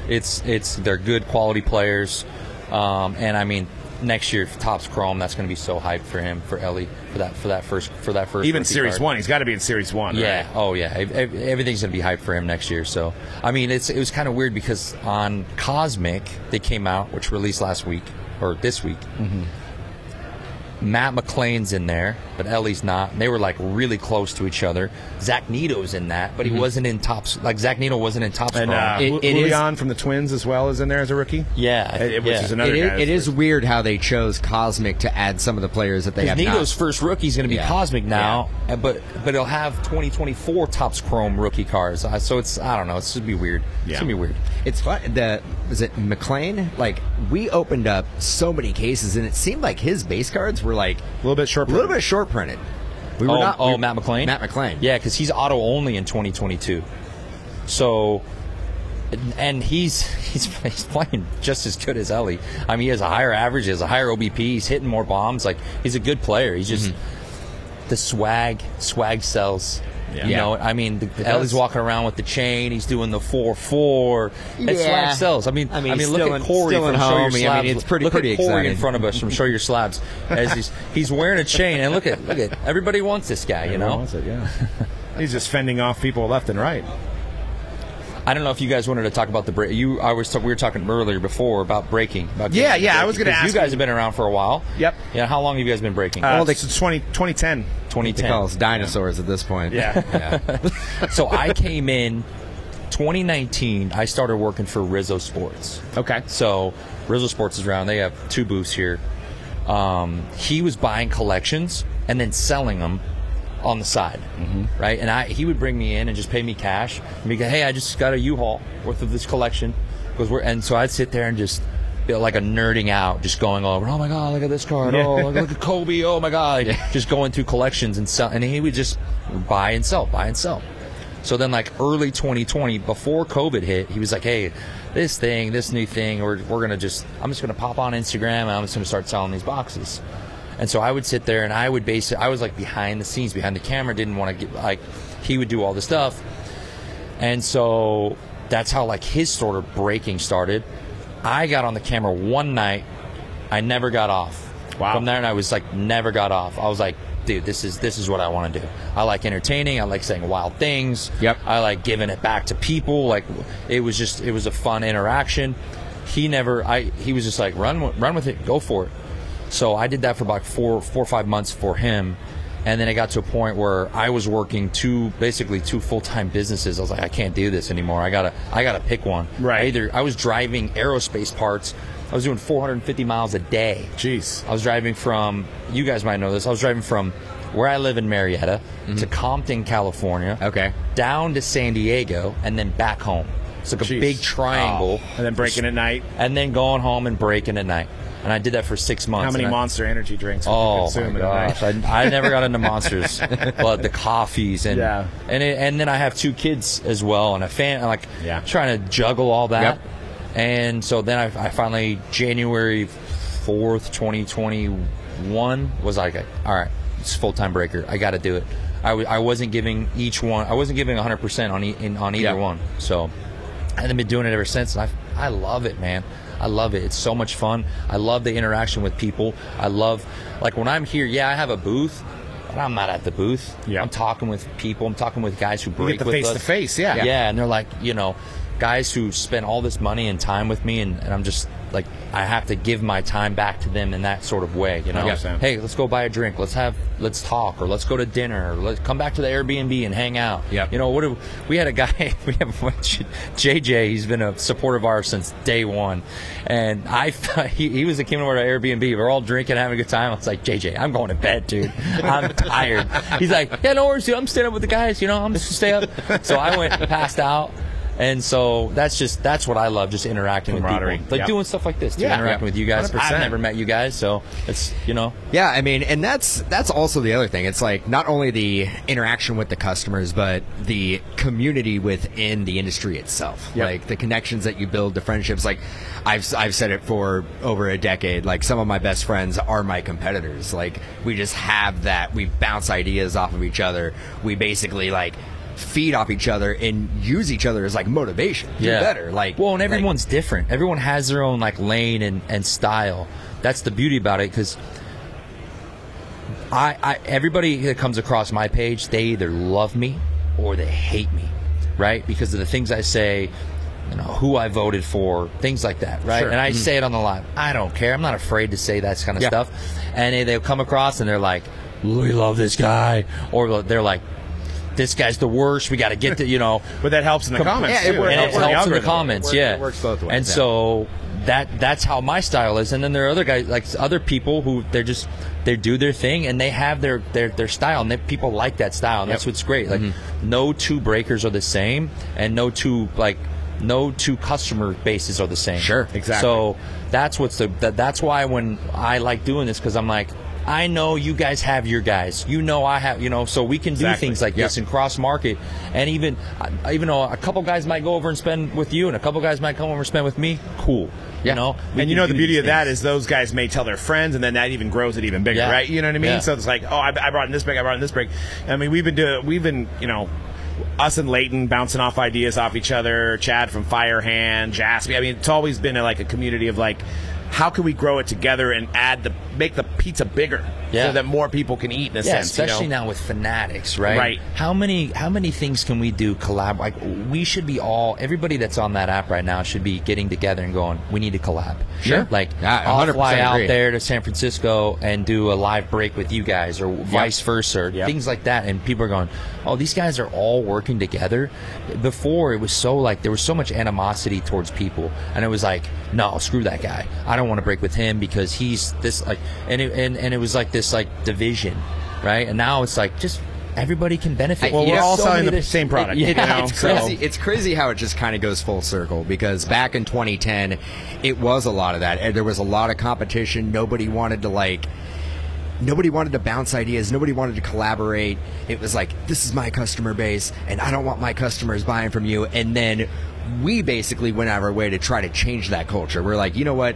It's it's they're good quality players, um, and I mean next year Topps Chrome. That's going to be so hyped for him for Elly for that for that first for that first Even Series card. One, he's got to be in Series One. Yeah. right? Oh, yeah. Ev- ev- Everything's going to be hyped for him next year. So, I mean, it's it was kind of weird because on Cosmic they came out, which released last week or this week. Mm-hmm. Matt McLain's in there, but Elly's not. They were like really close to each other. Zach Neto's in that, but he wasn't in Topps. Like Zach Neto wasn't in Topps. Mm-hmm. And uh, Chrome. It- Ju- it is- Julien from the Twins as well is in there as a rookie. yeah, I- Uh, which yeah. is another It guy. it is weird how they chose Cosmic to add some of the players that they have Because Neto's not. first rookie is going to be Yeah. Cosmic now, uh, but but he'll have 2024 Topps Chrome rookie cards. Uh, So it's I don't know. It's gonna be weird. Yeah. It's gonna be weird. It's fun. The was it McLain? Like we opened up so many cases, and it seemed like his base cards were like a little bit short. a little bit short printed. We were oh, not. oh we- Matt McLain. Matt McLain. Yeah, because he's auto only in 2022. So, and he's he's he's playing just as good as Elly. I mean, he has a higher average, he has a higher OBP. He's hitting more bombs. Like he's a good player. He's just mm-hmm. the swag. Swag sells. Yeah. You Yeah. know, I mean, the, Elly's walking around with the chain. He's doing the four four. That Yeah. swag sells. I mean, I mean, I mean, mean, look at in- Corey in from Show Your home. I mean, Slabs. it's pretty- look pretty at Corey in front of us from Show Your Slabs as he's he's wearing a chain. And look at look at everybody wants this guy. You know, Wants it, yeah. He's just fending off people left and right. I don't know if you guys wanted to talk about the break. You, I was, we were talking earlier before about breaking. About Yeah, getting yeah, I was going to ask You guys you- have been around for a while. Yep. Yeah. How long have you guys been breaking? Uh, Well, they- it's 20, 2010. They 2010. call us dinosaurs at this point. Yeah. yeah. so I came in 2019. I started working for Rizzo Sports. Okay. So Rizzo Sports is around. They have two booths here. Um, he was buying collections and then selling them on the side, Mm-hmm. right? And I he would bring me in and just pay me cash. And be go, hey, I just got a U-Haul worth of this collection because we're and so I'd sit there and just feel like a nerding out, just going over. Oh my god, look at this card. Yeah. Oh, look, look at Kobe. Oh my god, Like, just going through collections and sell. And he would just buy and sell, buy and sell. So then, like early 2020, before COVID hit, he was like, "Hey, this thing, this new thing, we're, we're gonna just, I'm just gonna pop on Instagram and I'm just gonna start selling these boxes." And so I would sit there and I would base it. I was like behind the scenes, behind the camera. Didn't want to get like he would do all the stuff, and so that's how like his sort of breaking started. I got on the camera one night. I never got off. Wow. From there, and I was like, never got off. I was like, dude, this is this is what I want to do. I like entertaining. I like saying wild things. Yep. I like giving it back to people. Like it was just it was a fun interaction. He never. I he was just like run run with it, go for it. So I did that for about four four or five months for him. And then it got to a point where I was working two, basically two full time businesses. I was like, I can't do this anymore. I gotta, I gotta pick one. Right. Either I was driving aerospace parts. I was doing 450 miles a day. Jeez. I was driving from, you guys might know this, I was driving from where I live in Murrieta mm-hmm. to Compton, California. Okay. Down to San Diego and then back home. It's like a Jeez. big triangle. Oh. And then breaking at night. And then going home and breaking at night. And I did that for six months. How many I- Monster Energy drinks? Oh consume my in a night? gosh! I, I never got into monsters, but the coffees and Yeah. and it, and then I have two kids as well, and a fan like Yeah. trying to juggle all that. Yep. And so then I, I finally January fourth, twenty twenty one was like, all right, it's full time breaker. I got to do it. I, w- I wasn't giving each one. I wasn't giving hundred percent on e- in, on either one. So and I've been doing it ever since. And I I love it, man. I love it. It's so much fun. I love the interaction with people. I love like when I'm here. Yeah, I have a booth, but I'm not at the booth. Yeah. I'm talking with people. I'm talking with guys who break get the with face us. to face, yeah. Yeah, and they're like, you know, guys who spend all this money and time with me, and, and I'm just like, I have to give my time back to them in that sort of way. You know, 100%. hey, let's go buy a drink. Let's have, let's talk, or let's go to dinner. Or let's come back to the Airbnb and hang out. Yeah. You know, what? do- We had a guy. We have one, JJ. He's been a supporter of ours since day one, and I he, he was a came over to our Airbnb. We're all drinking, having a good time. I was like, JJ, I'm going to bed, dude. I'm tired. He's like, Yeah, no worries, dude. I'm staying up with the guys. You know, I'm just stay up. So I went passed out. And so that's just that's what I love, just interacting with people, like Yep. doing stuff like this, Yeah. interacting Yeah. with you guys. 100%. I've never met you guys, so it's you know, Yeah, I mean, and that's that's also the other thing. It's like not only the interaction with the customers, but the community within the industry itself. Yep. Like the connections that you build, the friendships. Like I've I've said it for over a decade. Like some of my best friends are my competitors. Like we just have that. We bounce ideas off of each other. We basically like feed off each other and use each other as like motivation. Do better. Like well, and like- everyone's different. Everyone has their own like lane and, and style. That's the beauty about it because I, I everybody that comes across my page, they either love me or they hate me, right? Because of the things I say, you know, who I voted for, things like that, right? Sure. And I mm-hmm. say it on the live. I don't care. I'm not afraid to say that kind of Yeah. stuff. And they, they'll come across and they're like, "We love this guy," or they're like. This guy's the worst. We got to get to you know But that helps in the comments. yeah, it works- and it helps helps in the comments. It works- yeah, it works both ways, And yeah. so that that's how my style is. And then there are other guys, like other people who they're just they do their thing and they have their their, their style, and they, people like that style, and that's what's great. Like Mm-hmm. no two breakers are the same, and no two like no two customer bases are the same. Sure, exactly. So that's what's the that, that's why when I like doing this because I'm like. I know you guys have your guys. You know I have, you know, so we can do Exactly. things like Yep. this and cross market. And even, even though a couple guys might go over and spend with you, and a couple guys might come over and spend with me, cool. Yeah. You know, and you know the beauty of that things. is those guys may tell their friends, and then that even grows it even bigger, Yeah. right? You know what I mean? Yeah. So it's like, oh, I, I brought in this break, I brought in this break. I mean, we've been doing, we've been, you know, us and Leighton bouncing off ideas off each other. Chad from Firehand, Jaspy. I mean, it's always been a, like a community of like, how can we grow it together and add the make the pizza bigger Yeah. so that more people can eat in a Yeah, sense? you know? especially now with fanatics, right? Right. How many how many things can we do collab? Like we should be all everybody that's on that app right now should be getting together and going. We need to collab. Sure. Like Yeah, I'll 100% fly out agree. there to San Francisco and do a live break with you guys, or vice versa, or Yep. things like that. And people are going, "Oh, these guys are all working together." Before it was so like there was so much animosity towards people, and it was like, "No, screw that guy. I don't want to break with him because he's this like," and it, and and it was like this like division, right? And now it's like just everybody can benefit. Well, we're all so selling the dis- same product, Yeah, you know, it's so- crazy. It's crazy how it just kind of goes full circle because back in 2010, it was a lot of that. And there was a lot of competition. Nobody wanted to like. Nobody wanted to bounce ideas. Nobody wanted to collaborate. It was like, this is my customer base, and I don't want my customers buying from you. And then we basically went out of our way to try to change that culture. We're like, you know what?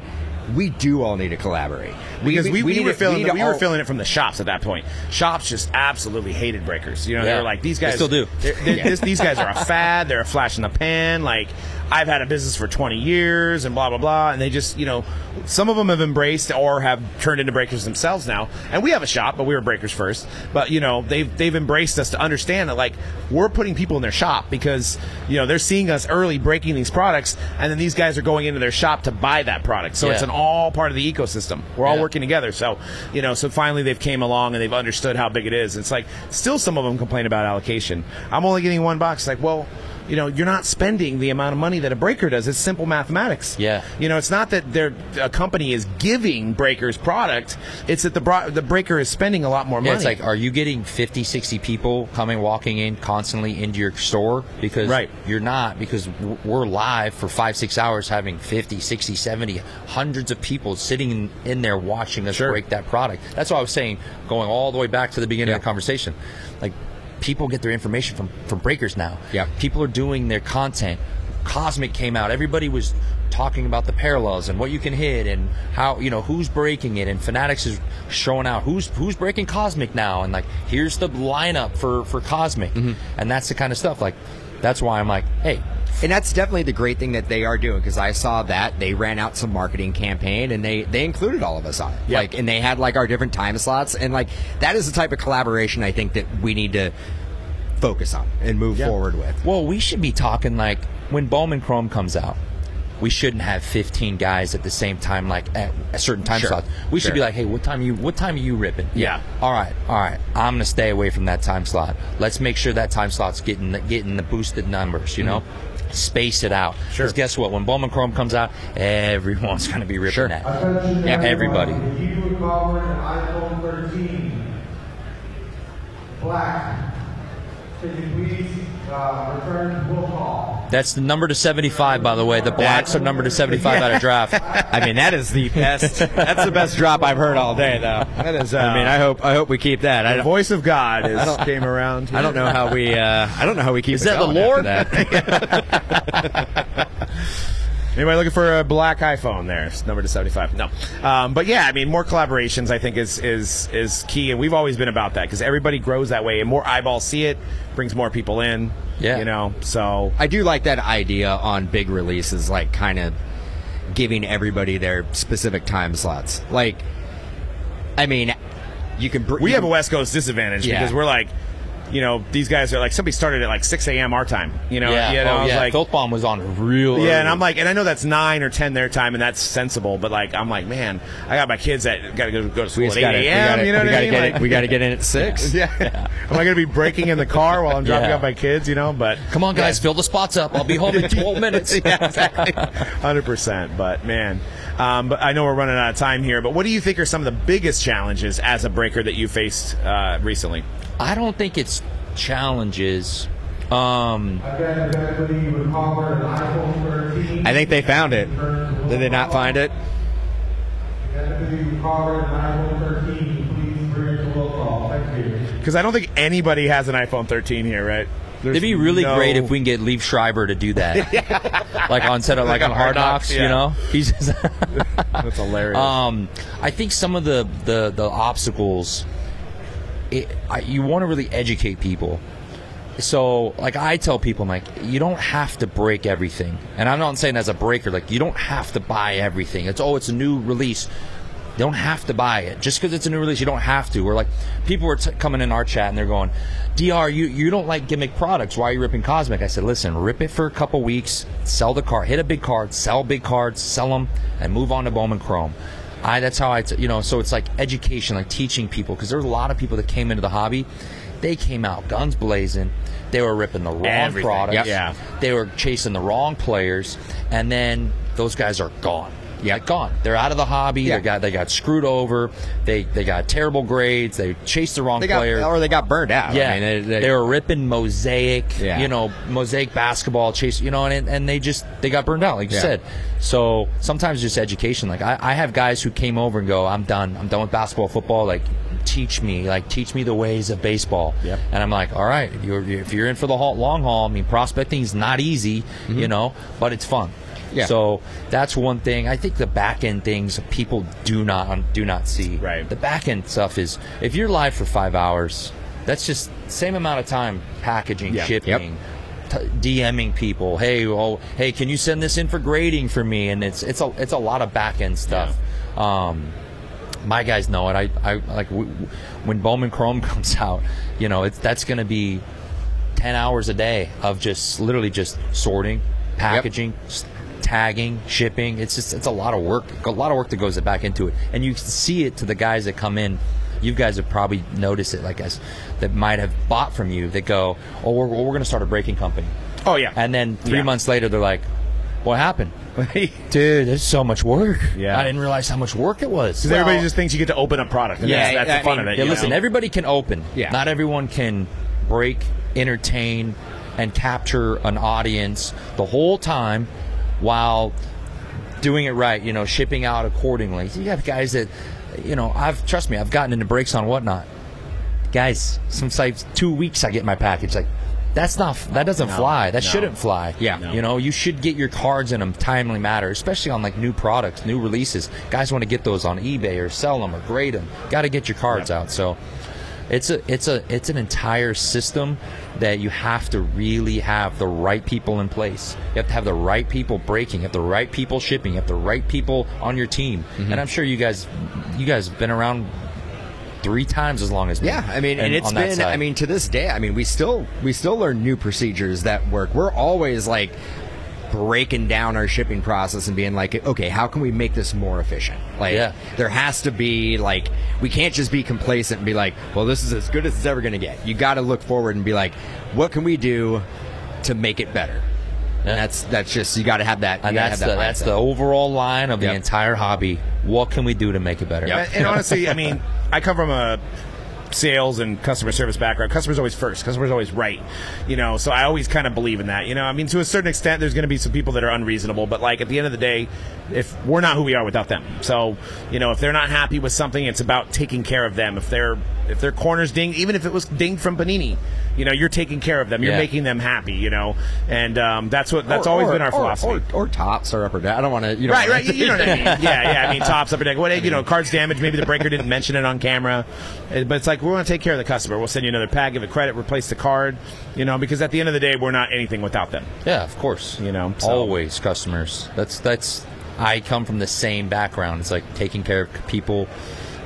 We do all need to collaborate. because we, we, need were to- feeling need to we were all- feeling it from the shops at that point. Shops just absolutely hated breakers. You know, they were like these They guys still do. they're- they're- this- these guys are a fad. They're a flash in the pan. Like I've had a business for 20 years and blah blah blah. And they just you know some of them have embraced or have turned into breakers themselves now. And we have a shop, but we were breakers first. But you know they've they've embraced us to understand that like we're putting people in their shop because you know they're seeing us early breaking these products, and then these guys are going into their shop to buy that product. So it's an all part of the ecosystem. We're all Yeah. working together. So, you know, so finally they've came along and they've understood how big it is. It's like still some of them complain about allocation. I'm only getting one box. Like, well, you know, you're not spending the amount of money that a breaker does. It's simple mathematics. Yeah. You know, it's not that they're, a company is giving breakers product. It's that the bro- the breaker is spending a lot more money. Yeah, it's like, are you getting 50, 60 people coming, walking in constantly into your store? Because Right. you're not, because we're live for five, six hours having 50, 60, 70, hundreds of people sitting in, there watching us Sure. break that product. That's what I was saying, going all the way back to the beginning of the conversation. Like, people get their information from, from breakers now. Yeah. People are doing their content. Cosmic came out. Everybody was talking about the parallels and what you can hit and how you know who's breaking it and Fanatics is showing out who's who's breaking Cosmic now and like here's the lineup for for Cosmic mm-hmm. and that's the kind of stuff like that's why I'm like hey And that's definitely the great thing that they are doing because I saw that they ran out some marketing campaign and they they included all of us on it. Yeah. Like and they had like our different time slots and like that is the type of collaboration I think that we need to focus on and move forward with. well we should be talking like when Bowman Chrome comes out we shouldn't have 15 guys at the same time like at a certain time Sure. slot we should be like hey what time are you what time are you ripping Yeah. all right all right i'm gonna stay away from that time slot let's make sure that time slot's getting the, getting the boosted numbers you mm-hmm. know space it out Mm-hmm. Sure. because guess what when bowman chrome comes out everyone's gonna be ripping Sure. that Yeah, everybody. If you recover an iPhone 13 black, could you please uh, return will call? That's the number to 75 by the way the blacks are number to 75 out of draft I mean that is the best that's the best drop I've heard all day though. That is, uh, I mean I hope I hope we keep that. The don't, voice of God is, came around. I don't know how we uh, I don't know how we keep Is it that the Lord? after that. Anybody looking for a black iPhone? There, it's number to seventy-five. No, um, but yeah, I mean, more collaborations I think is is is key, and we've always been about that because everybody grows that way, and more eyeballs see it brings more people in. Yeah. you know. So I do like that idea on big releases, like kind of giving everybody their specific time slots. Like, I mean, you can. Br- we you have a West Coast disadvantage Yeah. because we're like, you know, these guys are like somebody started at like six a.m. our time. You know, yeah you know, oh, yeah like, filth bomb was on real Yeah, early. and I'm like, and I know that's nine or ten their time, and that's sensible. But like, I'm like, man, I got my kids that got to go, go to school We at eight a.m. gotta, you know we what gotta I mean? get Like- it. We got to get in at six. yeah. Am I going to be breaking in the car while I'm dropping Yeah. off my kids? You know, but come on guys fill the spots up i'll be home in 12 minutes yeah, exactly, hundred percent. But man, um, but I know we're running out of time here. But what do you think are some of the biggest challenges as a breaker that you faced uh, recently? I don't think it's challenges um Again, if anybody recovered an iPhone 13. I think they found it. Did they not find it? If anybody recovered an iPhone 13, please bring it to will call. Thank you. Because I don't think anybody has an iPhone 13 here, right? There's It'd be really no- great if we can get Liev Schreiber to do that, like on set of like, Like on Hard Knocks. Knocks, You know, he's just, That's hilarious. um, I think some of the the the obstacles, it, I, you want to really educate people. So, like I tell people, I'm like you don't have to break everything, and I'm not saying as a breaker, like you don't have to buy everything. It's oh, it's a new release. You don't have to buy it just because it's a new release. You don't have to. Or like people were t- coming in our chat and they're going, "Dr, you you don't like gimmick products. Why are you ripping Cosmic?" I said, "Listen, rip it for a couple weeks, sell the card, hit a big card, sell big cards, sell them, and move on to Bowman Chrome." I that's how I t- you know. So it's like education, like teaching people because there's a lot of people that came into the hobby. They came out guns blazing. They were ripping the wrong Everything. products. Yep. Yeah. They were chasing the wrong players, and then those guys are gone. Yeah, gone. They're out of the hobby. Yeah. They got they got screwed over. They they got terrible grades. They chased the wrong They got player. or they got burned out. yeah, I mean, they, they- they were ripping mosaic. Yeah. You know, mosaic basketball chase. You know, and and they just they got burned out, like you Yeah. said. So sometimes just education. Like I, I have guys who came over and go, I'm done. I'm done with basketball, football. Like teach me, like teach me the ways of baseball. Yep. And I'm like, all right, if you're if you're in for the long haul, I mean, prospecting is not easy, Mm-hmm. you know, but it's fun. Yeah. So that's one thing. I think the back end things people do not do not see. Right. The back end stuff is if you're live for five hours, that's just same amount of time packaging, Yeah. shipping. T- DMing people, hey, oh, hey, can you send this in for grading for me? And it's it's a it's a lot of back end stuff. Um, my guys know it. I, I like w- w- when Bowman Chrome comes out, you know, it's that's going to be ten hours a day of just literally just sorting, packaging, s- tagging, shipping. It's just it's a lot of work. A lot of work that goes back into it, and you see it to the guys that come in. You guys have probably noticed it, like us, that might have bought from you. That go, oh, we're, we're going to start a breaking company, Oh yeah. and then three Yeah. months later, they're like, what happened? Dude, there's so much work. Yeah. I didn't realize how much work it was. Because everybody just thinks you get to open up product. And Yeah, that's, that's I the fun mean, of it. Yeah, listen, know? everybody can open. Yeah. Not everyone can break, entertain, and capture an audience the whole time while doing it right, you know, shipping out accordingly. You have guys that, you know, I've, trust me, I've gotten into breaks on whatnot. Guys, some sites, two weeks I get my package. Like, that's not, that doesn't fly. That no. shouldn't fly. Yeah. No. You know, you should get your cards in a timely matter, especially on like new products, new releases. Guys want to get those on eBay or sell them or grade them. Got to get your cards out. So, it's a it's a it's an entire system that you have to really have the right people in place. You have to have the right people breaking, you have the right people shipping, you have the right people on your team. Mm-hmm. And I'm sure you guys you guys have been around three times as long as me. Yeah, I mean, and And it's been. I mean, to this day, I mean, we still we still learn new procedures that work. We're always like breaking down our shipping process and being like, okay, how can we make this more efficient? Like, Yeah. there has to be like, we can't just be complacent and be like, well, this is as good as it's ever going to get. You got to look forward and be like, what can we do to make it better? Yeah. And that's that's just you got to have that. And that's have the that that's the overall line of the entire hobby. What can we do to make it better? Yep. And, and honestly, I mean, I come from a sales and customer service background. Customer's always first. Customer's always right. You know, so I always kind of believe in that. You know, I mean, to a certain extent, there's going to be some people that are unreasonable, but like at the end of the day, if we're not who we are without them. So, you know, if they're not happy with something, it's about taking care of them. If they're if their corners dinged, even if it was dinged from Panini, you know, you're taking care of them. You're Yeah. making them happy. You know, and um, that's what that's Or- always or- been our or- philosophy. Or, Topps or Topps or upper down. I don't want to. You know, Right, right. You, you know what I mean? Yeah, yeah. I mean, Topps, up upper deck. What you know, cards damaged. Maybe the breaker didn't mention it on camera, but it's like we want to take care of the customer. We'll send you another pack, give it credit, replace the card. You know, because at the end of the day, we're not anything without them. Yeah, of course. You know, so- always customers. That's that's. I come from the same background. It's like taking care of people,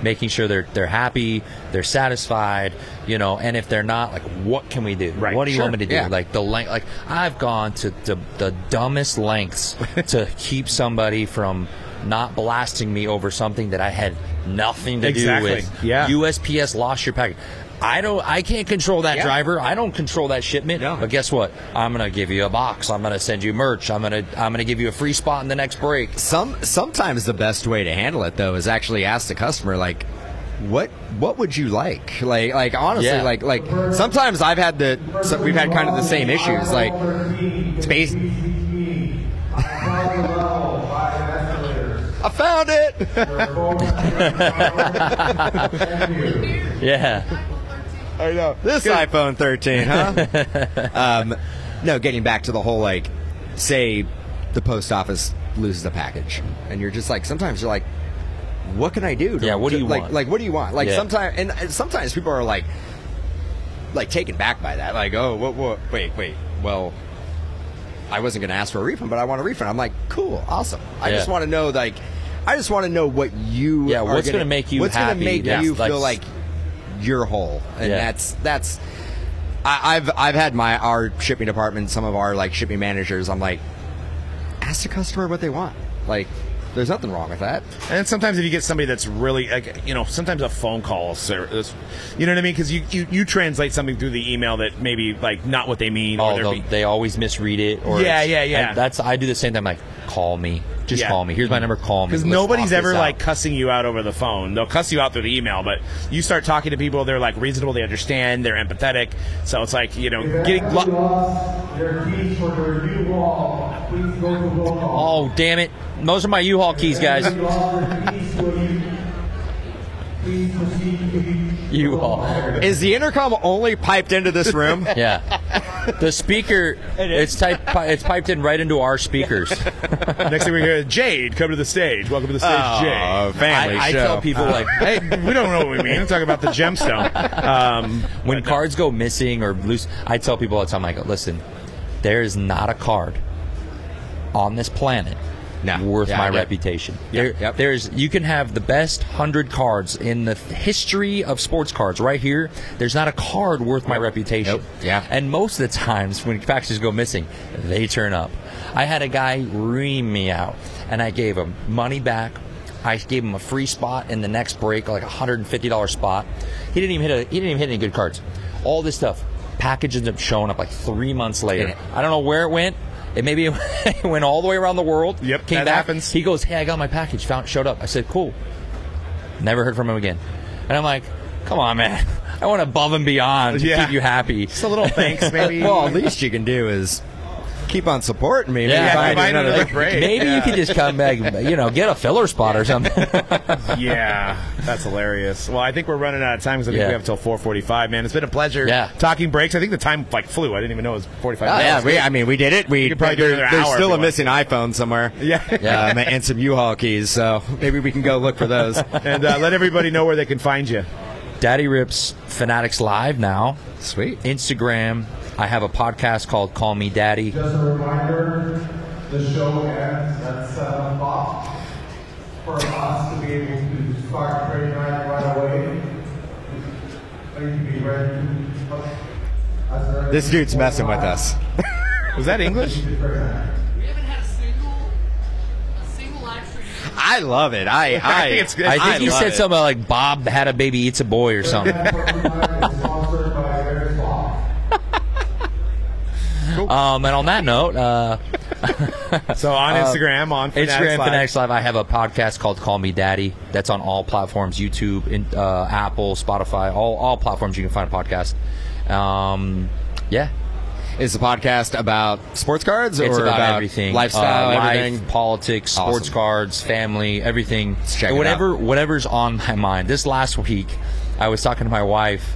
making sure they're they're happy, they're satisfied. You know, and if they're not, like, what can we do? Right, What do you sure, want me to do? yeah. Like the length. Like I've gone to the, the dumbest lengths to keep somebody from not blasting me over something that I had nothing to Exactly, do with. yeah. USPS lost your package. I don't. I can't control that Yeah. driver. I don't control that shipment. No. But guess what? I'm gonna give you a box. I'm gonna send you merch. I'm gonna I'm gonna give you a free spot in the next break. Some sometimes the best way to handle it though is actually ask the customer like what what would you like like like honestly Yeah. like like sometimes I've had the so we've had kind of the same issues like space I found it Yeah. I know this iPhone 13 huh um no getting back to the whole like say the post office loses a package and you're just like sometimes you're like what can I do? to- Yeah, what do to- you like? want? Like, what do you want? Like, Yeah. sometimes, and and sometimes people are like, like taken back by that. Like, oh, what, what? Wait, wait. Well, I wasn't going to ask for a refund, but I want a refund. I'm like, cool, awesome. I Yeah. just want to know, like, I just want to know what you. Yeah, are what's gonna, gonna make you What's gonna make That's you like- feel like you're whole, and Yeah. that's that's. I, I've I've had my our shipping department, some of our like shipping managers. I'm like, ask the customer what they want. Like, there's nothing wrong with that. And sometimes if you get somebody that's really like you know, sometimes a phone call, sir, is- you know what I mean? Because you, you you translate something through the email that maybe like not what they mean. or Oh, they're they'll- be- they always misread it. Or Yeah, it's- yeah, yeah. and That's I do the same thing. I'm like, call me. Just Yeah. call me. Here's my number. Call me. Because nobody's ever like cussing you out over the phone. They'll cuss you out through the email, but you start talking to people, they're like reasonable, they understand, they're empathetic. So it's like you know, getting. Lo- you lost your keys for your U-Haul, please go to roll call. Oh damn it! Those are my U-Haul keys, guys. If you lost your keys to a U- please proceed to the U-Haul. Is the intercom only piped into this room? Yeah. The speaker, it's typed, it's piped in right into our speakers. Next thing we hear, Jade, come to the stage. Welcome to the stage, Oh, Jade. family I, I show. tell people like, Hey, we don't know what we mean. We're about the gemstone. Um, when cards go missing or loose, I tell people all the time, I go, listen, there is not a card on this planet No. worth Yeah, my reputation. Yep, There, yep. There's you can have the best hundred cards in the history of sports cards right here. There's not a card worth my reputation. Nope. Yeah. And most of the times when packages go missing, they turn up. I had a guy ream me out, and I gave him money back. I gave him a free spot in the next break, like a hundred and fifty dollar spot. He didn't even hit a, he didn't even hit any good cards. All this stuff. Package ended up showing up like three months later. I don't know where it went. It maybe it went all the way around the world. Yep, came that back. happens. He goes, "Hey, I got my package. Found showed up." I said, "Cool." Never heard from him again. And I'm like, "Come on, man. I went above and beyond to Yeah. keep you happy." just a little thanks, maybe. well, at least you can do is keep on supporting me. Yeah, Maybe find find another another. break. Maybe Yeah. you could just come back, you know, get a filler spot or something. yeah, that's hilarious. Well, I think we're running out of time because I think Yeah. we have until 4:45. Man, it's been a pleasure. Yeah. talking breaks. I think the time like flew. I didn't even know it was 45. Oh, minutes. yeah, we, I mean, we did it. We could probably do there- another there's hour if still you a want. missing iPhone somewhere. Yeah. Yeah. Um, and some U-Haul keys. So maybe we can go look for those. and uh, let everybody know where they can find you. Daddy Rips Fanatics Live now. Sweet. Instagram. I have a podcast called Call Me Daddy. Just a reminder, the show ends at 7 o'clock. For us to be able to start trade night right away, we need to be ready. This dude's messing with us. Was that English? Trade night. We haven't had a single, a single live stream. I love it. I I, I think it's good. I think I you said it. something like Bob had a baby eats a boy or something. For tonight is sponsored by Eric Law. Um, and on that note, uh, So on Instagram, on Fanatics Instagram Live. Fanatics Live. I have a podcast called Call Me Daddy. That's on all platforms: YouTube, in, uh, Apple, Spotify, all all platforms you can find a podcast. Um, yeah, Is the podcast about sports cards it's or about, everything: lifestyle, uh, life, everything? politics, sports Awesome. cards, family, everything. check it whatever, out. whatever's on my mind. This last week, I was talking to my wife,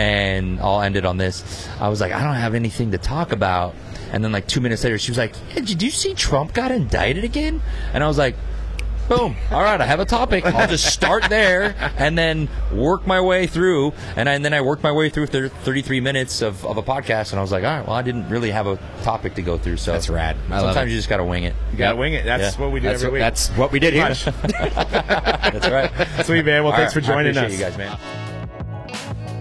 and I'll end it on this. I was like, I don't have anything to talk about. And then, like two minutes later, she was like, yeah, "Did you see Trump got indicted again?" And I was like. Boom. All right, I have a topic. I'll just start there and then work my way through. And, I, and then I worked my way through thir- 33 minutes of, of a podcast. And I was like, all right, well, I didn't really have a topic to go through. So That's rad. I sometimes it. you just got to wing it. You gotta Yep. wing it. That's Yeah. what we do That's, every week. that's what we did here. That's right. Sweet man. Well, All thanks right, for joining I us. you guys, man.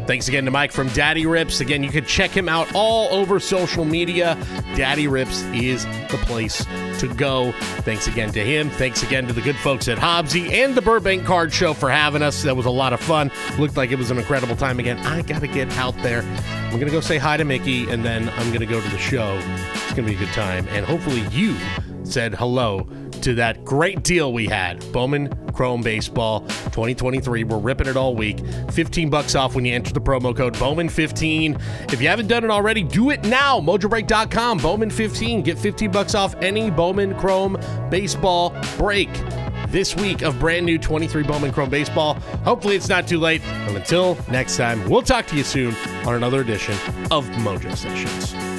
Thanks again to Mike from Daddy Rips. Again, you can check him out all over social media. Daddy Rips is the place to go. Thanks again to him. Thanks again to the good folks at Hobbzi and the Burbank Card Show for having us. That was a lot of fun. Looked like it was an incredible time again. I got to get out there. I'm going to go say hi to Mickey, and then I'm going to go to the show. It's going to be a good time. And hopefully, you said hello to that great deal we had. Bowman Chrome Baseball 2023. We're ripping it all week. 15 bucks off when you enter the promo code Bowman15. If you haven't done it already, do it now. MojoBreak.com, Bowman15. Get 15 bucks off any Bowman Chrome Baseball break this week of brand new 23 Bowman Chrome Baseball. Hopefully, it's not too late. And until next time, we'll talk to you soon on another edition of Mojo Sessions.